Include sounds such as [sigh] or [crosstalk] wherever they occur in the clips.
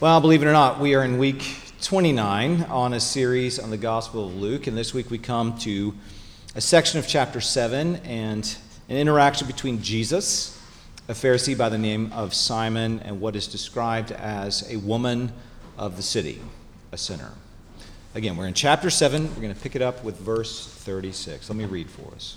Well, believe it or not, we are in week 29 on a series on the Gospel of Luke, and this week we come to a section of chapter 7 and an interaction between Jesus, a Pharisee by the name of Simon, and what is described as a woman of the city, a sinner. Again, we're in chapter 7. We're going to pick it up with verse 36. Let me read for us.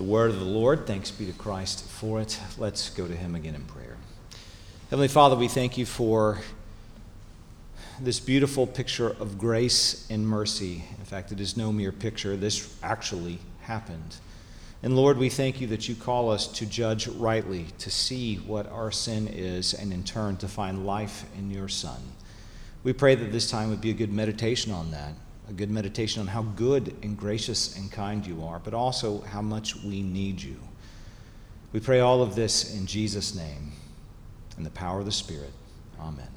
the word of the Lord. Thanks be to Christ for it. Let's go to him again in prayer. Heavenly Father, we thank you for this beautiful picture of grace and mercy. In fact, it is no mere picture, this actually happened. And Lord, we thank you that you call us to judge rightly, to see what our sin is, and in turn to find life in your Son. We pray that this time would be a good meditation on that a good meditation on how good and gracious and kind you are, but also how much we need you. We pray all of this in Jesus' name, in the power of the Spirit. Amen.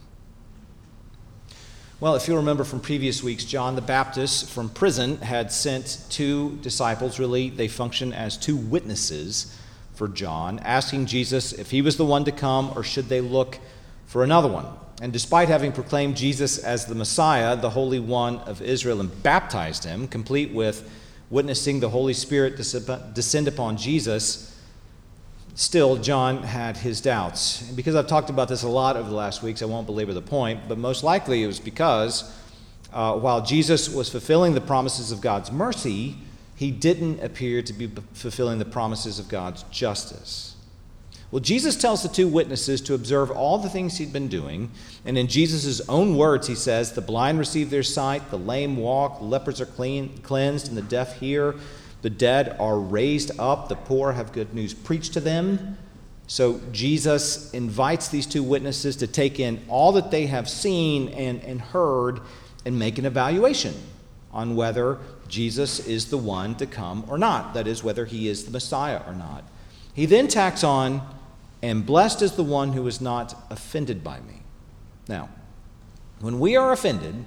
Well, if you'll remember from previous weeks, John the Baptist from prison had sent two disciples. Really, they function as two witnesses for John, asking Jesus if he was the one to come or should they look for another one. And despite having proclaimed Jesus as the Messiah, the Holy One of Israel, and baptized him, complete with witnessing the Holy Spirit descend upon Jesus, still John had his doubts. And because I've talked about this a lot over the last weeks, I won't belabor the point, but most likely it was because uh, while Jesus was fulfilling the promises of God's mercy, he didn't appear to be fulfilling the promises of God's justice. Well, Jesus tells the two witnesses to observe all the things he'd been doing. And in Jesus' own words, he says, The blind receive their sight, the lame walk, lepers are clean, cleansed, and the deaf hear. The dead are raised up, the poor have good news preached to them. So Jesus invites these two witnesses to take in all that they have seen and, and heard and make an evaluation on whether Jesus is the one to come or not. That is, whether he is the Messiah or not. He then tacks on and blessed is the one who is not offended by me. Now, when we are offended,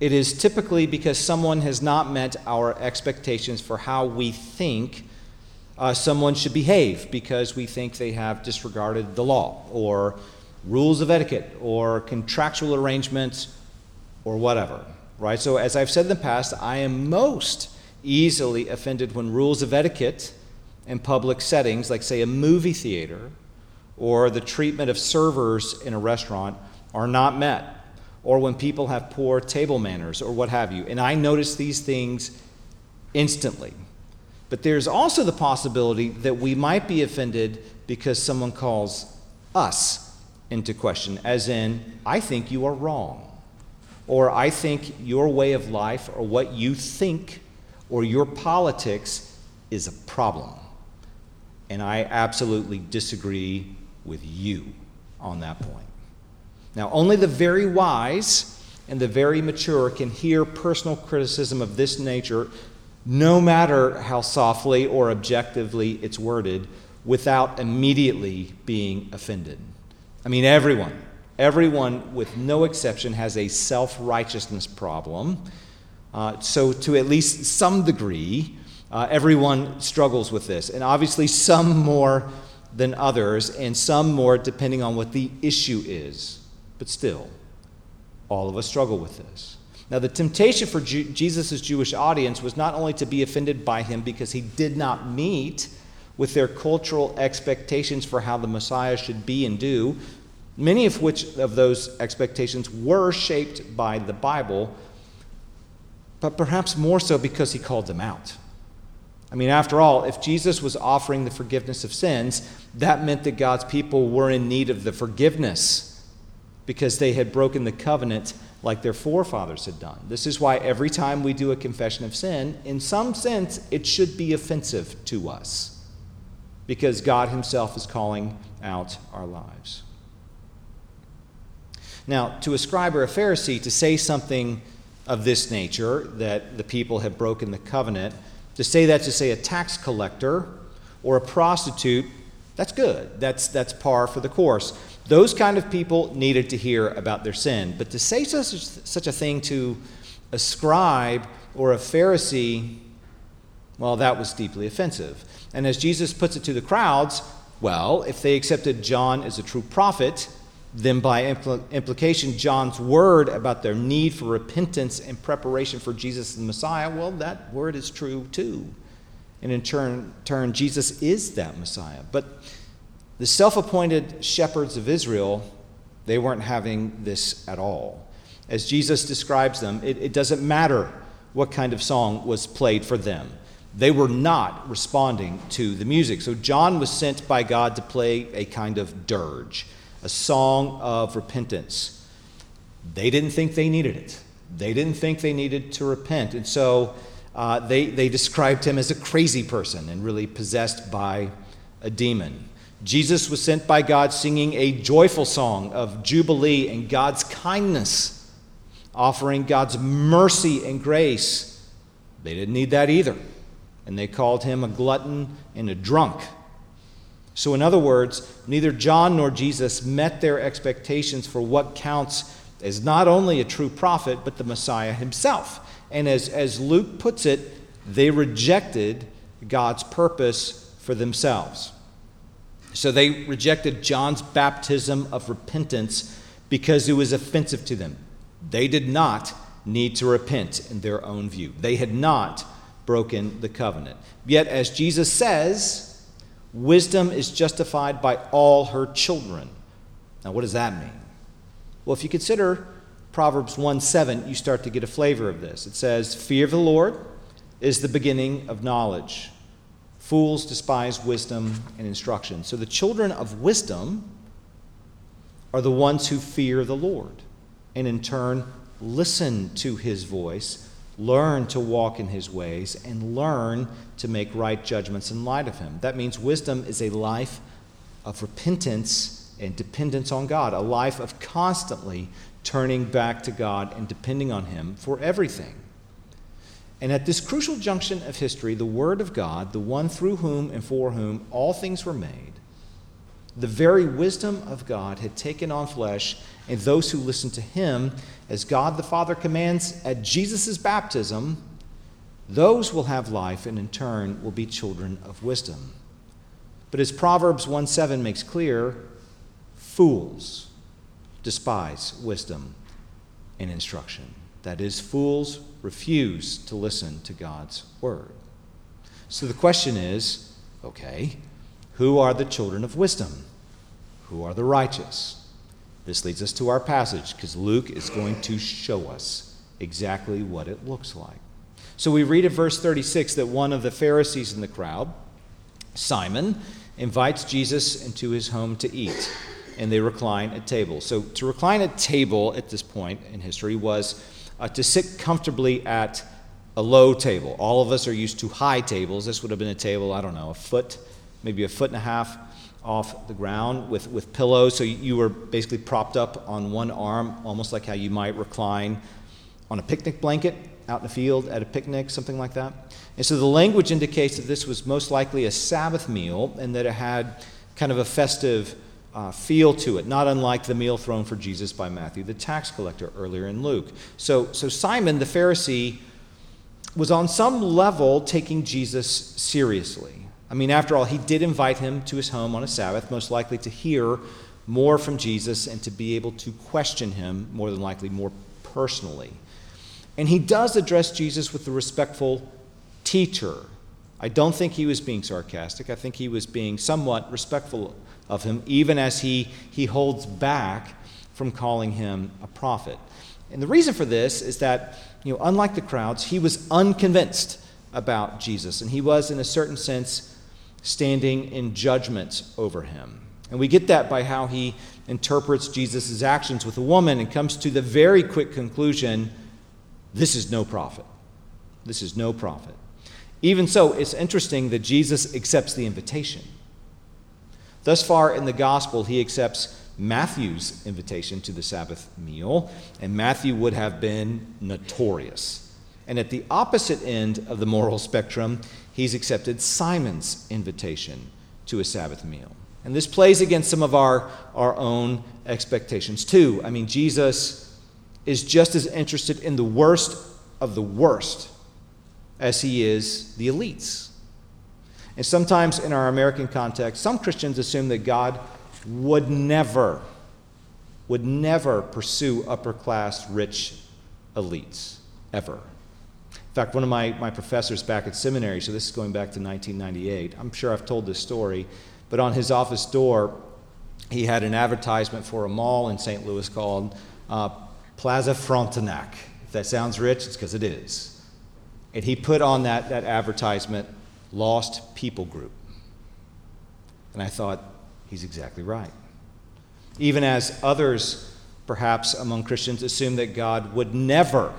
it is typically because someone has not met our expectations for how we think uh, someone should behave because we think they have disregarded the law or rules of etiquette or contractual arrangements or whatever, right? So, as I've said in the past, I am most easily offended when rules of etiquette in public settings, like, say, a movie theater, or the treatment of servers in a restaurant are not met, or when people have poor table manners, or what have you. And I notice these things instantly. But there's also the possibility that we might be offended because someone calls us into question, as in, I think you are wrong. or I think your way of life or what you think or your politics is a problem. And I absolutely disagree with you on that point. Now, only the very wise and the very mature can hear personal criticism of this nature, no matter how softly or objectively it's worded, without immediately being offended. I mean, everyone, everyone with no exception has a self righteousness problem. Uh, so, to at least some degree, uh, everyone struggles with this. And obviously, some more than others, and some more depending on what the issue is. But still, all of us struggle with this. Now, the temptation for Ju- Jesus' Jewish audience was not only to be offended by him because he did not meet with their cultural expectations for how the Messiah should be and do, many of which of those expectations were shaped by the Bible, but perhaps more so because he called them out. I mean, after all, if Jesus was offering the forgiveness of sins, that meant that God's people were in need of the forgiveness because they had broken the covenant like their forefathers had done. This is why every time we do a confession of sin, in some sense, it should be offensive to us because God Himself is calling out our lives. Now, to a scribe or a Pharisee to say something of this nature, that the people have broken the covenant, to say that to say a tax collector or a prostitute, that's good. That's, that's par for the course. Those kind of people needed to hear about their sin. But to say such, such a thing to a scribe or a Pharisee, well, that was deeply offensive. And as Jesus puts it to the crowds, well, if they accepted John as a true prophet, then by impl- implication, John's word about their need for repentance and preparation for Jesus the Messiah, well, that word is true too. And in turn, turn Jesus is that Messiah. But the self appointed shepherds of Israel, they weren't having this at all. As Jesus describes them, it, it doesn't matter what kind of song was played for them. They were not responding to the music. So John was sent by God to play a kind of dirge, a song of repentance. They didn't think they needed it. They didn't think they needed to repent. And so uh, they, they described him as a crazy person and really possessed by a demon. Jesus was sent by God singing a joyful song of jubilee and God's kindness, offering God's mercy and grace. They didn't need that either. And they called him a glutton and a drunk. So, in other words, neither John nor Jesus met their expectations for what counts as not only a true prophet, but the Messiah himself. And as, as Luke puts it, they rejected God's purpose for themselves. So they rejected John's baptism of repentance because it was offensive to them. They did not need to repent in their own view, they had not broken the covenant. Yet, as Jesus says, wisdom is justified by all her children. Now, what does that mean? Well, if you consider Proverbs 1 7, you start to get a flavor of this. It says, Fear of the Lord is the beginning of knowledge. Fools despise wisdom and instruction. So the children of wisdom are the ones who fear the Lord and in turn listen to his voice, learn to walk in his ways, and learn to make right judgments in light of him. That means wisdom is a life of repentance and dependence on God, a life of constantly turning back to God and depending on him for everything. And at this crucial junction of history, the Word of God, the one through whom and for whom all things were made, the very wisdom of God had taken on flesh, and those who listen to him, as God the Father commands at Jesus' baptism, those will have life and in turn will be children of wisdom. But as Proverbs 1 7 makes clear, fools despise wisdom and instruction. That is, fools refuse to listen to God's word. So the question is okay, who are the children of wisdom? Who are the righteous? This leads us to our passage because Luke is going to show us exactly what it looks like. So we read at verse 36 that one of the Pharisees in the crowd, Simon, invites Jesus into his home to eat. and they recline at table. So, to recline at table at this point in history was uh, to sit comfortably at a low table. All of us are used to high tables. This would have been a table, I don't know, a foot, maybe a foot and a half off the ground with, with pillows. So you were basically propped up on one arm, almost like how you might recline on a picnic blanket out in the field at a picnic, something like that. And so the language indicates that this was most likely a Sabbath meal and that it had kind of a festive uh, feel to it, not unlike the meal thrown for Jesus by Matthew, the tax collector, earlier in Luke. So, so Simon the Pharisee was on some level taking Jesus seriously. I mean, after all, he did invite him to his home on a Sabbath, most likely to hear more from Jesus and to be able to question him, more than likely, more personally. And he does address Jesus with the respectful teacher. I don't think he was being sarcastic. I think he was being somewhat respectful of him, even as he, he holds back from calling him a prophet. And the reason for this is that, you know, unlike the crowds, he was unconvinced about Jesus, and he was, in a certain sense, standing in judgment over him. And we get that by how he interprets Jesus' actions with a woman and comes to the very quick conclusion this is no prophet. This is no prophet. Even so, it's interesting that Jesus accepts the invitation. Thus far in the gospel, he accepts Matthew's invitation to the Sabbath meal, and Matthew would have been notorious. And at the opposite end of the moral spectrum, he's accepted Simon's invitation to a Sabbath meal. And this plays against some of our, our own expectations, too. I mean, Jesus is just as interested in the worst of the worst as he is the elites. And sometimes in our American context, some Christians assume that God would never, would never pursue upper class rich elites, ever. In fact, one of my, my professors back at seminary, so this is going back to 1998, I'm sure I've told this story, but on his office door, he had an advertisement for a mall in St. Louis called uh, Plaza Frontenac. If that sounds rich, it's because it is. And he put on that, that advertisement, Lost People Group. And I thought, he's exactly right. Even as others, perhaps among Christians, assume that God would never,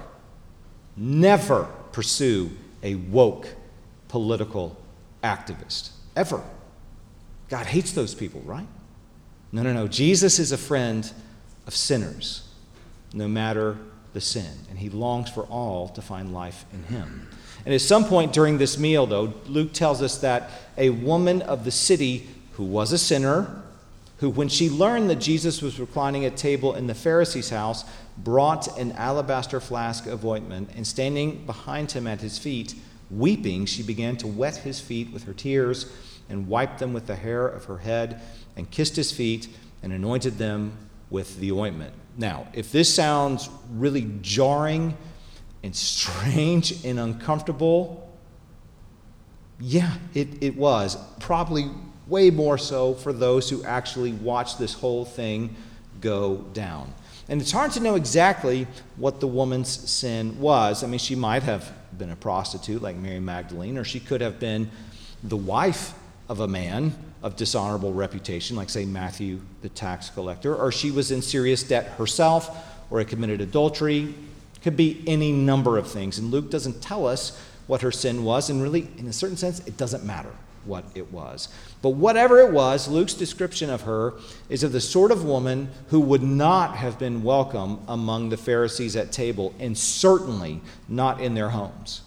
never pursue a woke political activist. Ever. God hates those people, right? No, no, no. Jesus is a friend of sinners, no matter the sin, and he longs for all to find life in him. And at some point during this meal, though, Luke tells us that a woman of the city who was a sinner, who, when she learned that Jesus was reclining at table in the Pharisee's house, brought an alabaster flask of ointment, and standing behind him at his feet, weeping, she began to wet his feet with her tears, and wiped them with the hair of her head, and kissed his feet, and anointed them with the ointment. Now, if this sounds really jarring and strange and uncomfortable, yeah, it, it was. Probably way more so for those who actually watched this whole thing go down. And it's hard to know exactly what the woman's sin was. I mean, she might have been a prostitute like Mary Magdalene, or she could have been the wife of a man of dishonorable reputation, like, say, Matthew the tax collector, or she was in serious debt herself, or had committed adultery. Could be any number of things. And Luke doesn't tell us what her sin was, and really, in a certain sense, it doesn't matter what it was. But whatever it was, Luke's description of her is of the sort of woman who would not have been welcome among the Pharisees at table, and certainly not in their homes.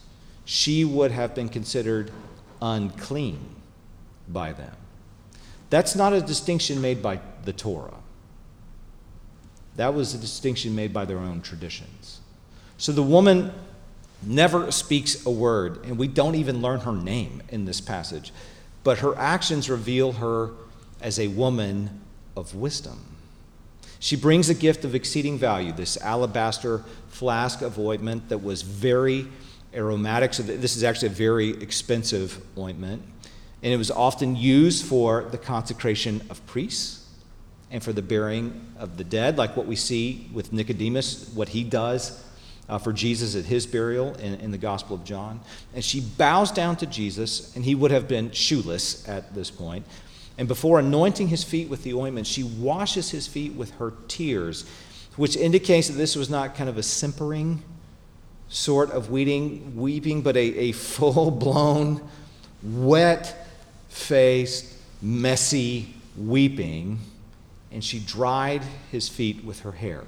She would have been considered unclean by them. That's not a distinction made by the Torah. That was a distinction made by their own traditions. So the woman never speaks a word, and we don't even learn her name in this passage. But her actions reveal her as a woman of wisdom. She brings a gift of exceeding value, this alabaster flask of ointment that was very aromatic. So, this is actually a very expensive ointment. And it was often used for the consecration of priests and for the burying of the dead, like what we see with Nicodemus, what he does uh, for Jesus at his burial in, in the Gospel of John. And she bows down to Jesus, and he would have been shoeless at this point. And before anointing his feet with the ointment, she washes his feet with her tears, which indicates that this was not kind of a simpering sort of weeping, weeping but a, a [laughs] full blown, wet faced, messy weeping. And she dried his feet with her hair.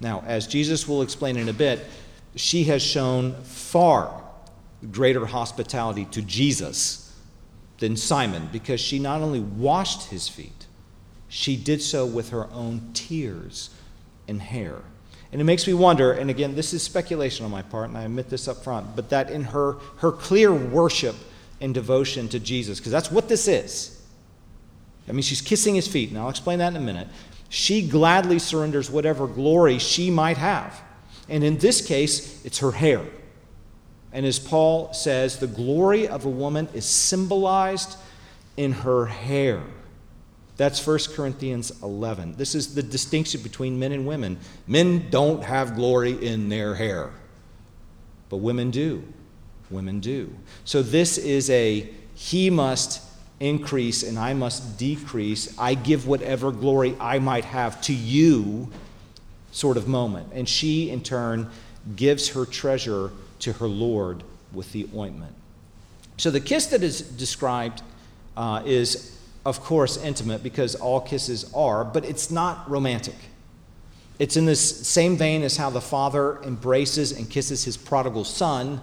Now, as Jesus will explain in a bit, she has shown far greater hospitality to Jesus than Simon because she not only washed his feet, she did so with her own tears and hair. And it makes me wonder, and again, this is speculation on my part, and I admit this up front, but that in her, her clear worship and devotion to Jesus, because that's what this is. I mean, she's kissing his feet, and I'll explain that in a minute. She gladly surrenders whatever glory she might have. And in this case, it's her hair. And as Paul says, the glory of a woman is symbolized in her hair. That's 1 Corinthians 11. This is the distinction between men and women. Men don't have glory in their hair, but women do. Women do. So this is a he must increase and I must decrease. I give whatever glory I might have to you sort of moment. And she, in turn, gives her treasure to her Lord with the ointment. So the kiss that is described uh, is, of course, intimate because all kisses are, but it's not romantic. It's in this same vein as how the father embraces and kisses his prodigal son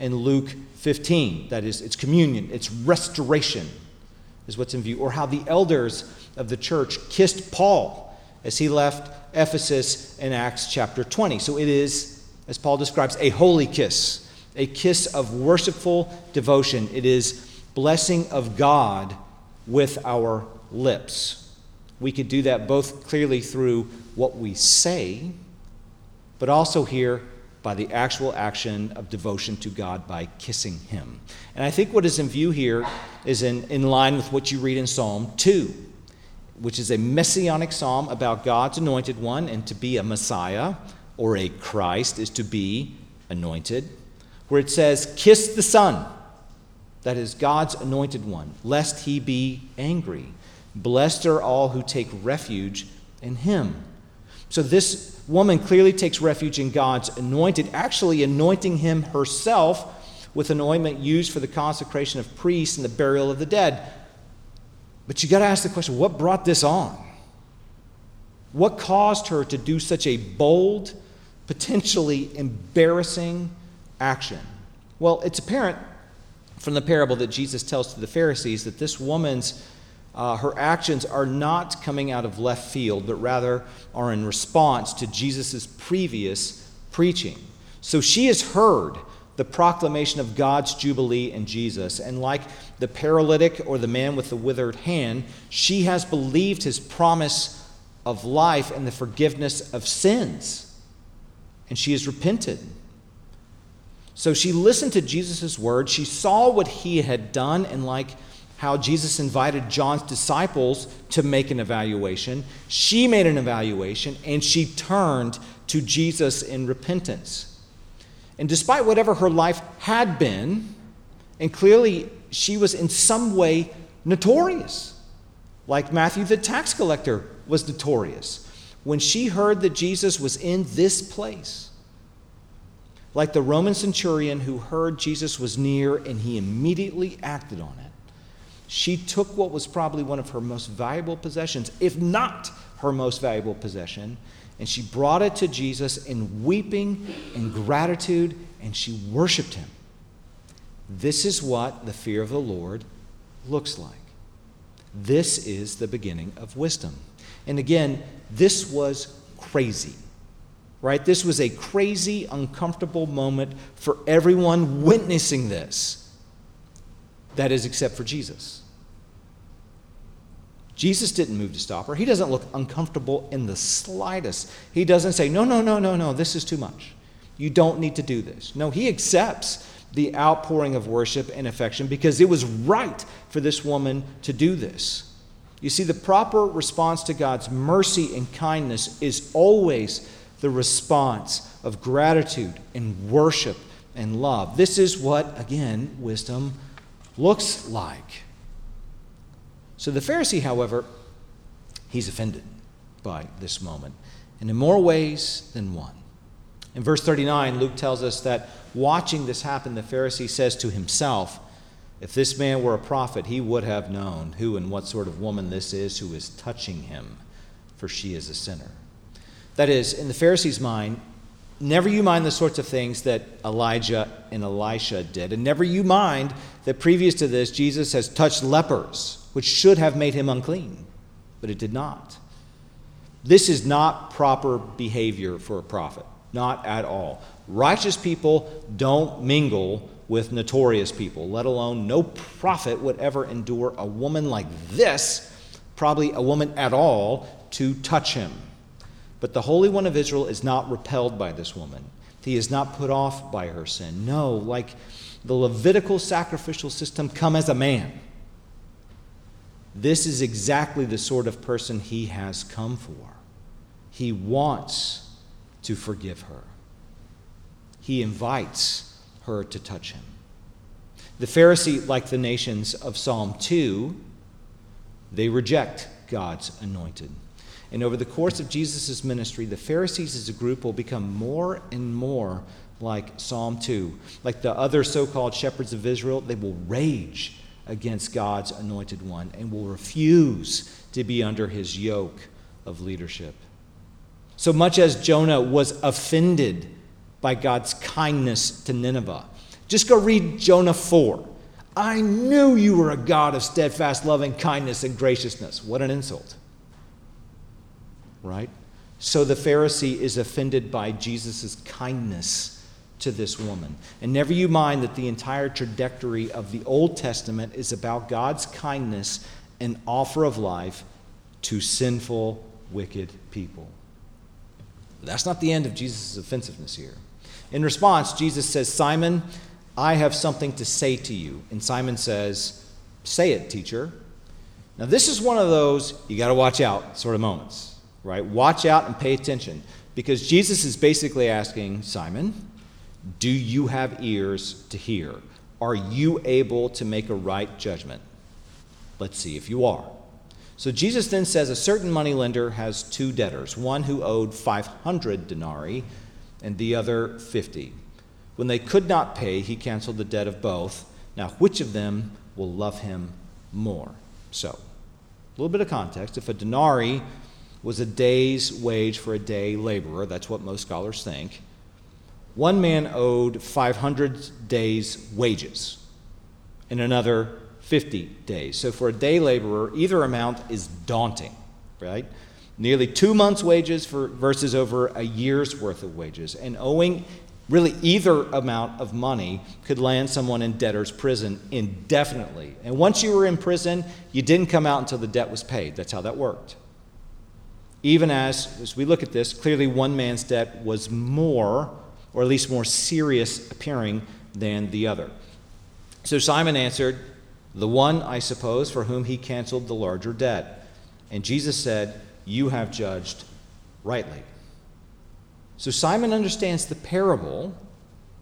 in Luke 15. That is, it's communion, it's restoration, is what's in view. Or how the elders of the church kissed Paul as he left Ephesus in Acts chapter 20. So it is as Paul describes, a holy kiss, a kiss of worshipful devotion. It is blessing of God with our lips. We could do that both clearly through what we say, but also here by the actual action of devotion to God by kissing Him. And I think what is in view here is in, in line with what you read in Psalm 2, which is a messianic psalm about God's anointed one and to be a Messiah or a Christ is to be anointed, where it says, Kiss the Son, that is God's anointed one, lest he be angry. Blessed are all who take refuge in him. So this woman clearly takes refuge in God's anointed, actually anointing him herself with an ointment used for the consecration of priests and the burial of the dead. But you got to ask the question what brought this on? What caused her to do such a bold, potentially embarrassing action? Well, it's apparent from the parable that Jesus tells to the Pharisees that this woman's uh, her actions are not coming out of left field, but rather are in response to Jesus' previous preaching. So she has heard the proclamation of God's Jubilee in Jesus. And like the paralytic or the man with the withered hand, she has believed his promise of life and the forgiveness of sins and she has repented. So she listened to Jesus' word. She saw what he had done, and like how Jesus invited John's disciples to make an evaluation, she made an evaluation and she turned to Jesus in repentance. And despite whatever her life had been, and clearly she was in some way notorious, like Matthew the tax collector was notorious when she heard that Jesus was in this place. Like the Roman centurion who heard Jesus was near and he immediately acted on it, she took what was probably one of her most valuable possessions, if not her most valuable possession, and she brought it to Jesus in weeping and gratitude, and she worshiped him. This is what the fear of the Lord looks like. This is the beginning of wisdom. And again, this was crazy, right? This was a crazy, uncomfortable moment for everyone witnessing this. That is, except for Jesus. Jesus didn't move to stop her. He doesn't look uncomfortable in the slightest. He doesn't say, No, no, no, no, no, this is too much. You don't need to do this. No, he accepts the outpouring of worship and affection because it was right for this woman to do this. You see, the proper response to God's mercy and kindness is always the response of gratitude and worship and love. This is what, again, wisdom looks like. So the Pharisee, however, he's offended by this moment, and in more ways than one. In verse 39, Luke tells us that watching this happen, the Pharisee says to himself, If this man were a prophet, he would have known who and what sort of woman this is who is touching him, for she is a sinner. That is, in the Pharisee's mind, never you mind the sorts of things that Elijah and Elisha did, and never you mind that previous to this, Jesus has touched lepers, which should have made him unclean, but it did not. This is not proper behavior for a prophet. Not at all. Righteous people don't mingle with notorious people, let alone no prophet would ever endure a woman like this, probably a woman at all, to touch him. But the Holy One of Israel is not repelled by this woman. He is not put off by her sin. No, like the Levitical sacrificial system, come as a man. This is exactly the sort of person he has come for. He wants to forgive her. He invites her to touch him. The Pharisee, like the nations of Psalm 2, they reject God's anointed. And over the course of Jesus' ministry, the Pharisees as a group will become more and more like Psalm 2. Like the other so called shepherds of Israel, they will rage against God's anointed one and will refuse to be under his yoke of leadership. So much as Jonah was offended by God's kindness to Nineveh. Just go read Jonah 4. I knew you were a God of steadfast loving kindness and graciousness. What an insult. Right? So the Pharisee is offended by Jesus' kindness to this woman. And never you mind that the entire trajectory of the Old Testament is about God's kindness and offer of life to sinful, wicked people. That's not the end of Jesus' offensiveness here. In response, Jesus says, Simon, I have something to say to you. And Simon says, Say it, teacher. Now, this is one of those you got to watch out sort of moments, right? Watch out and pay attention because Jesus is basically asking Simon, Do you have ears to hear? Are you able to make a right judgment? Let's see if you are. So Jesus then says a certain moneylender has two debtors, one who owed 500 denarii and the other 50. When they could not pay, he canceled the debt of both. Now, which of them will love him more? So, a little bit of context. If a denarii was a day's wage for a day laborer, that's what most scholars think, one man owed 500 days' wages, and another 50 days. So for a day laborer, either amount is daunting, right? Nearly two months' wages for, versus over a year's worth of wages. And owing really either amount of money could land someone in debtor's prison indefinitely. And once you were in prison, you didn't come out until the debt was paid. That's how that worked. Even as, as we look at this, clearly one man's debt was more, or at least more serious appearing than the other. So Simon answered, the one, I suppose, for whom he canceled the larger debt. And Jesus said, You have judged rightly. So Simon understands the parable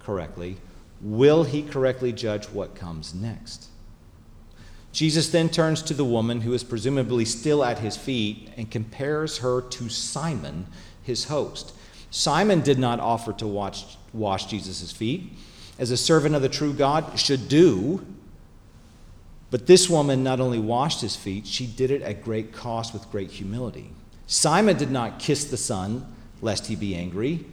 correctly. Will he correctly judge what comes next? Jesus then turns to the woman who is presumably still at his feet and compares her to Simon, his host. Simon did not offer to wash Jesus' feet, as a servant of the true God should do but this woman not only washed his feet, she did it at great cost with great humility. Simon did not kiss the Son, lest he be angry,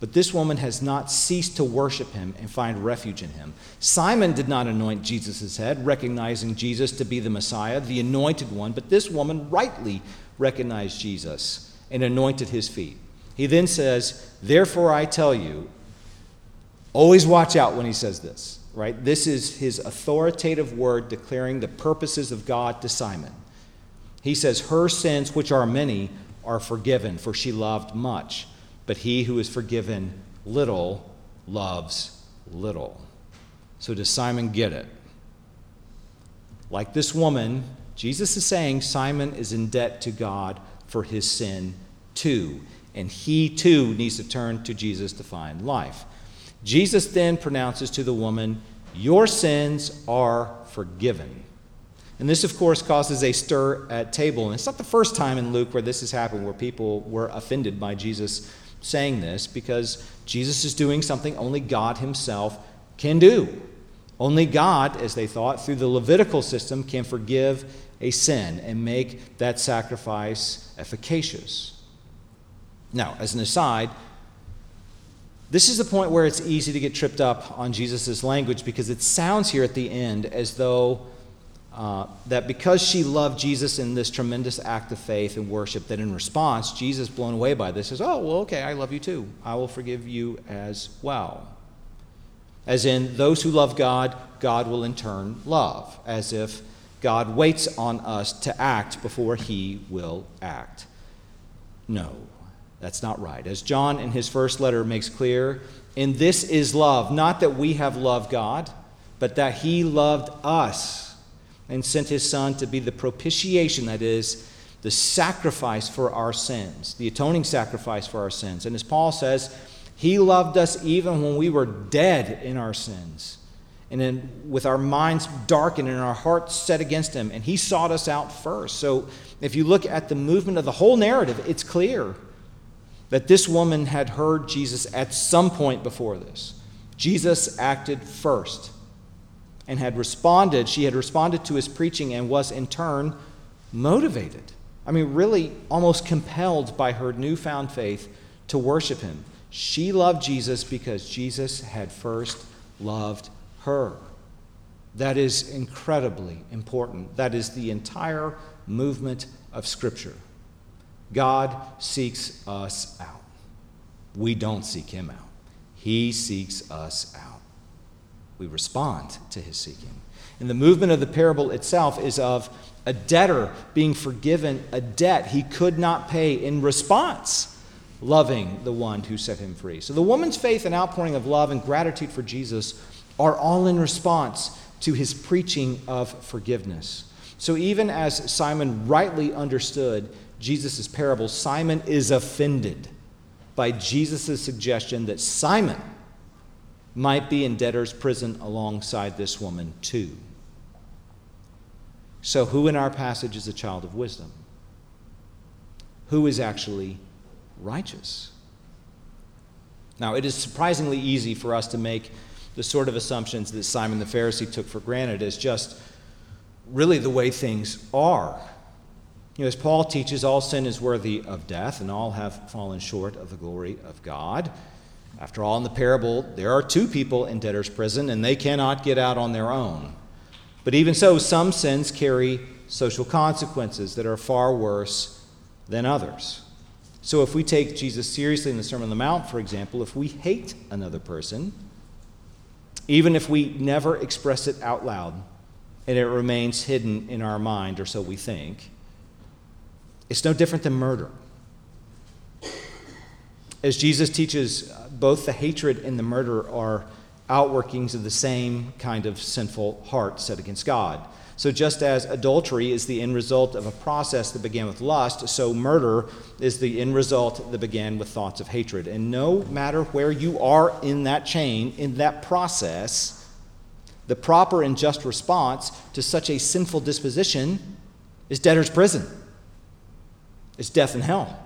but this woman has not ceased to worship him and find refuge in him. Simon did not anoint Jesus' head, recognizing Jesus to be the Messiah, the anointed one, but this woman rightly recognized Jesus and anointed his feet. He then says, Therefore I tell you, always watch out when he says this right? This is his authoritative word declaring the purposes of God to Simon. He says, Her sins, which are many, are forgiven, for she loved much. But he who is forgiven little loves little. So does Simon get it? Like this woman, Jesus is saying Simon is in debt to God for his sin too. And he too needs to turn to Jesus to find life. Jesus then pronounces to the woman, Your sins are forgiven. And this, of course, causes a stir at table. And it's not the first time in Luke where this has happened, where people were offended by Jesus saying this, because Jesus is doing something only God Himself can do. Only God, as they thought, through the Levitical system, can forgive a sin and make that sacrifice efficacious. Now, as an aside, this is the point where it's easy to get tripped up on Jesus' language because it sounds here at the end as though uh, that because she loved Jesus in this tremendous act of faith and worship, that in response, Jesus, blown away by this, says, Oh, well, okay, I love you too. I will forgive you as well. As in, those who love God, God will in turn love, as if God waits on us to act before he will act. No, that's not right. As John in his first letter makes clear, in this is love, not that we have loved God, but that he loved us and sent his Son to be the propitiation, that is, the sacrifice for our sins, the atoning sacrifice for our sins. And as Paul says, he loved us even when we were dead in our sins. And then with our minds darkened and our hearts set against him, and he sought us out first. So if you look at the movement of the whole narrative, it's clear that this woman had heard Jesus at some point before this. Jesus acted first and had responded, she had responded to his preaching and was in turn motivated. I mean, really almost compelled by her newfound faith to worship him. She loved Jesus because Jesus had first loved her. That is incredibly important. That is the entire movement of Scripture. God seeks us out. We don't seek him out, he seeks us out we respond to his seeking. And the movement of the parable itself is of a debtor being forgiven a debt he could not pay in response, loving the one who set him free. So the woman's faith and outpouring of love and gratitude for Jesus are all in response to his preaching of forgiveness. So even as Simon rightly understood Jesus' parable, Simon is offended by Jesus' suggestion that Simon might be in debtor's prison alongside this woman, too. So, who in our passage is a child of wisdom? Who is actually righteous? Now, it is surprisingly easy for us to make the sort of assumptions that Simon the Pharisee took for granted as just really the way things are. You know, as Paul teaches, all sin is worthy of death, and all have fallen short of the glory of God. After all, in the parable, there are two people in debtor's prison, and they cannot get out on their own. But even so, some sins carry social consequences that are far worse than others. So, if we take Jesus seriously in the Sermon on the Mount, for example, if we hate another person, even if we never express it out loud and it remains hidden in our mind, or so we think, it's no different than murder. As Jesus teaches, uh, both the hatred and the murder are outworkings of the same kind of sinful heart set against God. So, just as adultery is the end result of a process that began with lust, so murder is the end result that began with thoughts of hatred. And no matter where you are in that chain, in that process, the proper and just response to such a sinful disposition is debtor's prison, it's death and hell.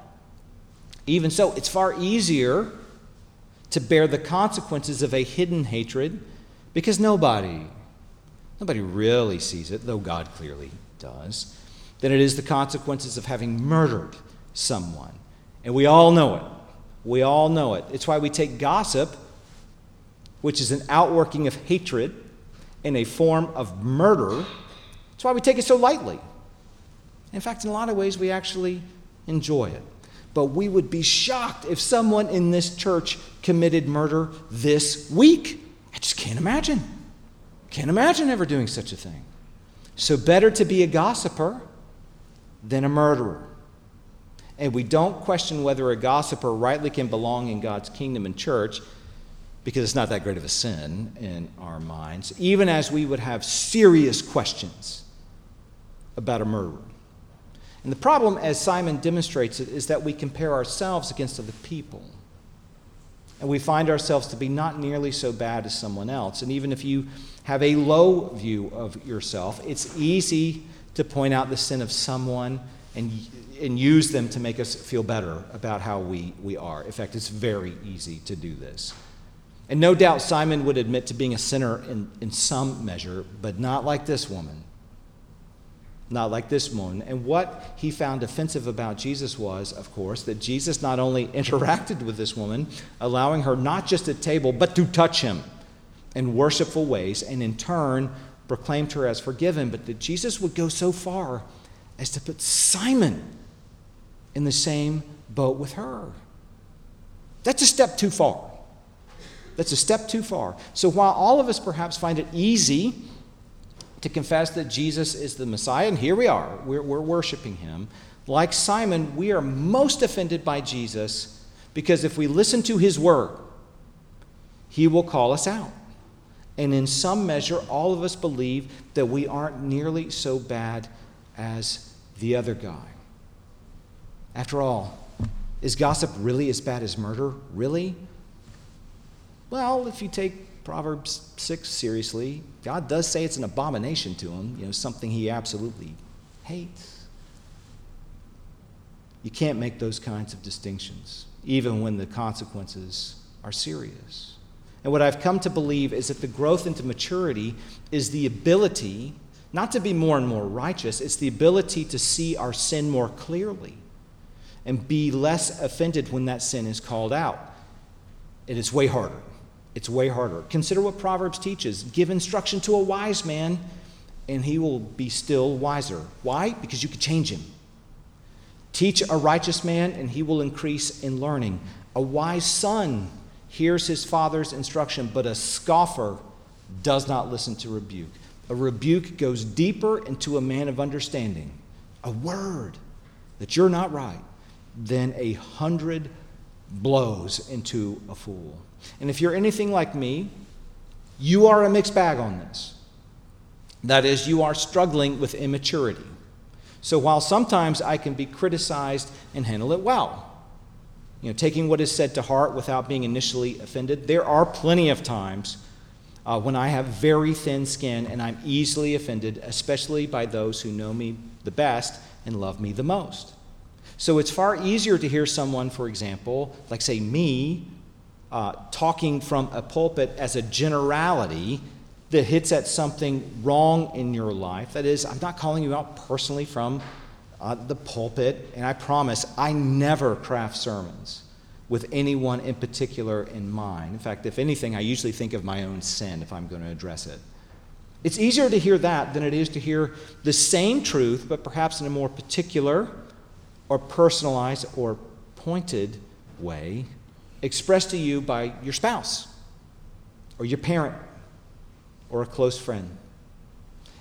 Even so, it's far easier to bear the consequences of a hidden hatred because nobody, nobody really sees it, though God clearly does, than it is the consequences of having murdered someone. And we all know it. We all know it. It's why we take gossip, which is an outworking of hatred in a form of murder. It's why we take it so lightly. In fact, in a lot of ways, we actually enjoy it but we would be shocked if someone in this church committed murder this week. I just can't imagine. Can't imagine ever doing such a thing. So, better to be a gossiper than a murderer. And we don't question whether a gossiper rightly can belong in God's kingdom and church because it's not that great of a sin in our minds, even as we would have serious questions about a murderer. And the problem, as Simon demonstrates it, is that we compare ourselves against other people. And we find ourselves to be not nearly so bad as someone else. And even if you have a low view of yourself, it's easy to point out the sin of someone and, and use them to make us feel better about how we, we are. In fact, it's very easy to do this. And no doubt Simon would admit to being a sinner in, in some measure, but not like this woman. Not like this woman. And what he found offensive about Jesus was, of course, that Jesus not only [laughs] interacted with this woman, allowing her not just at table, but to touch him in worshipful ways, and in turn proclaimed her as forgiven, but that Jesus would go so far as to put Simon in the same boat with her. That's a step too far. That's a step too far. So while all of us perhaps find it easy to confess that Jesus is the Messiah, and here we are, we're, we're worshiping him, like Simon, we are most offended by Jesus because if we listen to his word, he will call us out. And in some measure, all of us believe that we aren't nearly so bad as the other guy. After all, is gossip really as bad as murder? Really? Well, if you take Proverbs 6 seriously, God does say it's an abomination to him, you know, something he absolutely hates. You can't make those kinds of distinctions, even when the consequences are serious. And what I've come to believe is that the growth into maturity is the ability not to be more and more righteous, it's the ability to see our sin more clearly and be less offended when that sin is called out. It is way harder. It's way harder. Consider what Proverbs teaches give instruction to a wise man, and he will be still wiser. Why? Because you can change him. Teach a righteous man, and he will increase in learning. A wise son hears his father's instruction, but a scoffer does not listen to rebuke. A rebuke goes deeper into a man of understanding. A word that you're not right than a hundred blows into a fool. And if you're anything like me, you are a mixed bag on this. That is, you are struggling with immaturity. So while sometimes I can be criticized and handle it well, you know, taking what is said to heart without being initially offended, there are plenty of times uh, when I have very thin skin and I'm easily offended, especially by those who know me the best and love me the most. So it's far easier to hear someone, for example, like say me, uh, talking from a pulpit as a generality that hits at something wrong in your life. That is, I'm not calling you out personally from uh, the pulpit, and I promise I never craft sermons with anyone in particular in mind. In fact, if anything, I usually think of my own sin if I'm going to address it. It's easier to hear that than it is to hear the same truth, but perhaps in a more particular or personalized or pointed way expressed to you by your spouse or your parent or a close friend.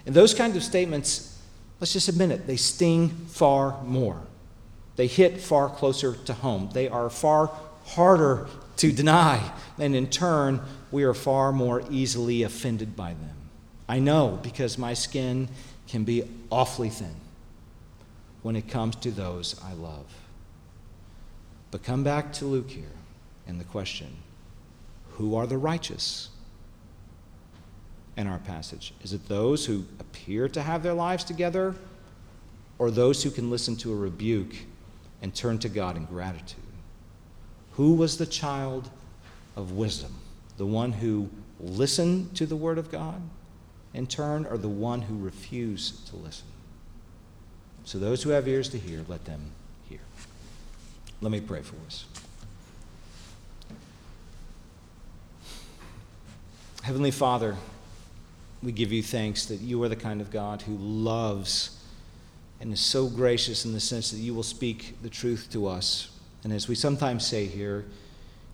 And those kinds of statements, let's just admit it, they sting far more. They hit far closer to home. They are far harder to deny. And in turn, we are far more easily offended by them. I know because my skin can be awfully thin when it comes to those I love. But come back to Luke here and the question who are the righteous in our passage? Is it those who appear to have their lives together, or those who can listen to a rebuke and turn to God in gratitude? Who was the child of wisdom? The one who listened to the word of God in turn, or the one who refused to listen? So, those who have ears to hear, let them hear. Let me pray for us. Heavenly Father, we give you thanks that you are the kind of God who loves and is so gracious in the sense that you will speak the truth to us. And as we sometimes say here,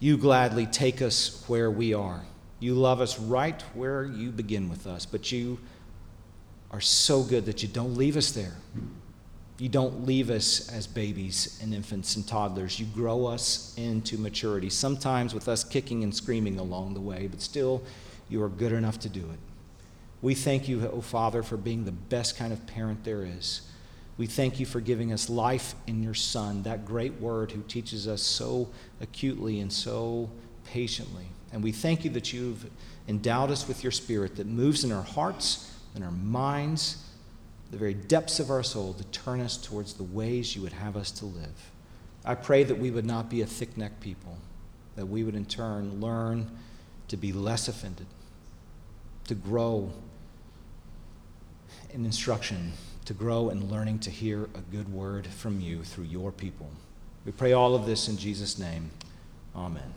you gladly take us where we are. You love us right where you begin with us, but you are so good that you don't leave us there. You don't leave us as babies and infants and toddlers. You grow us into maturity, sometimes with us kicking and screaming along the way, but still you are good enough to do it. We thank you, O oh Father, for being the best kind of parent there is. We thank you for giving us life in your Son, that great word who teaches us so acutely and so patiently. And we thank you that you've endowed us with your spirit that moves in our hearts and our minds, the very depths of our soul, to turn us towards the ways you would have us to live. I pray that we would not be a thick necked people, that we would in turn learn to be less offended, to grow in instruction, to grow in learning to hear a good word from you through your people. We pray all of this in Jesus' name. Amen.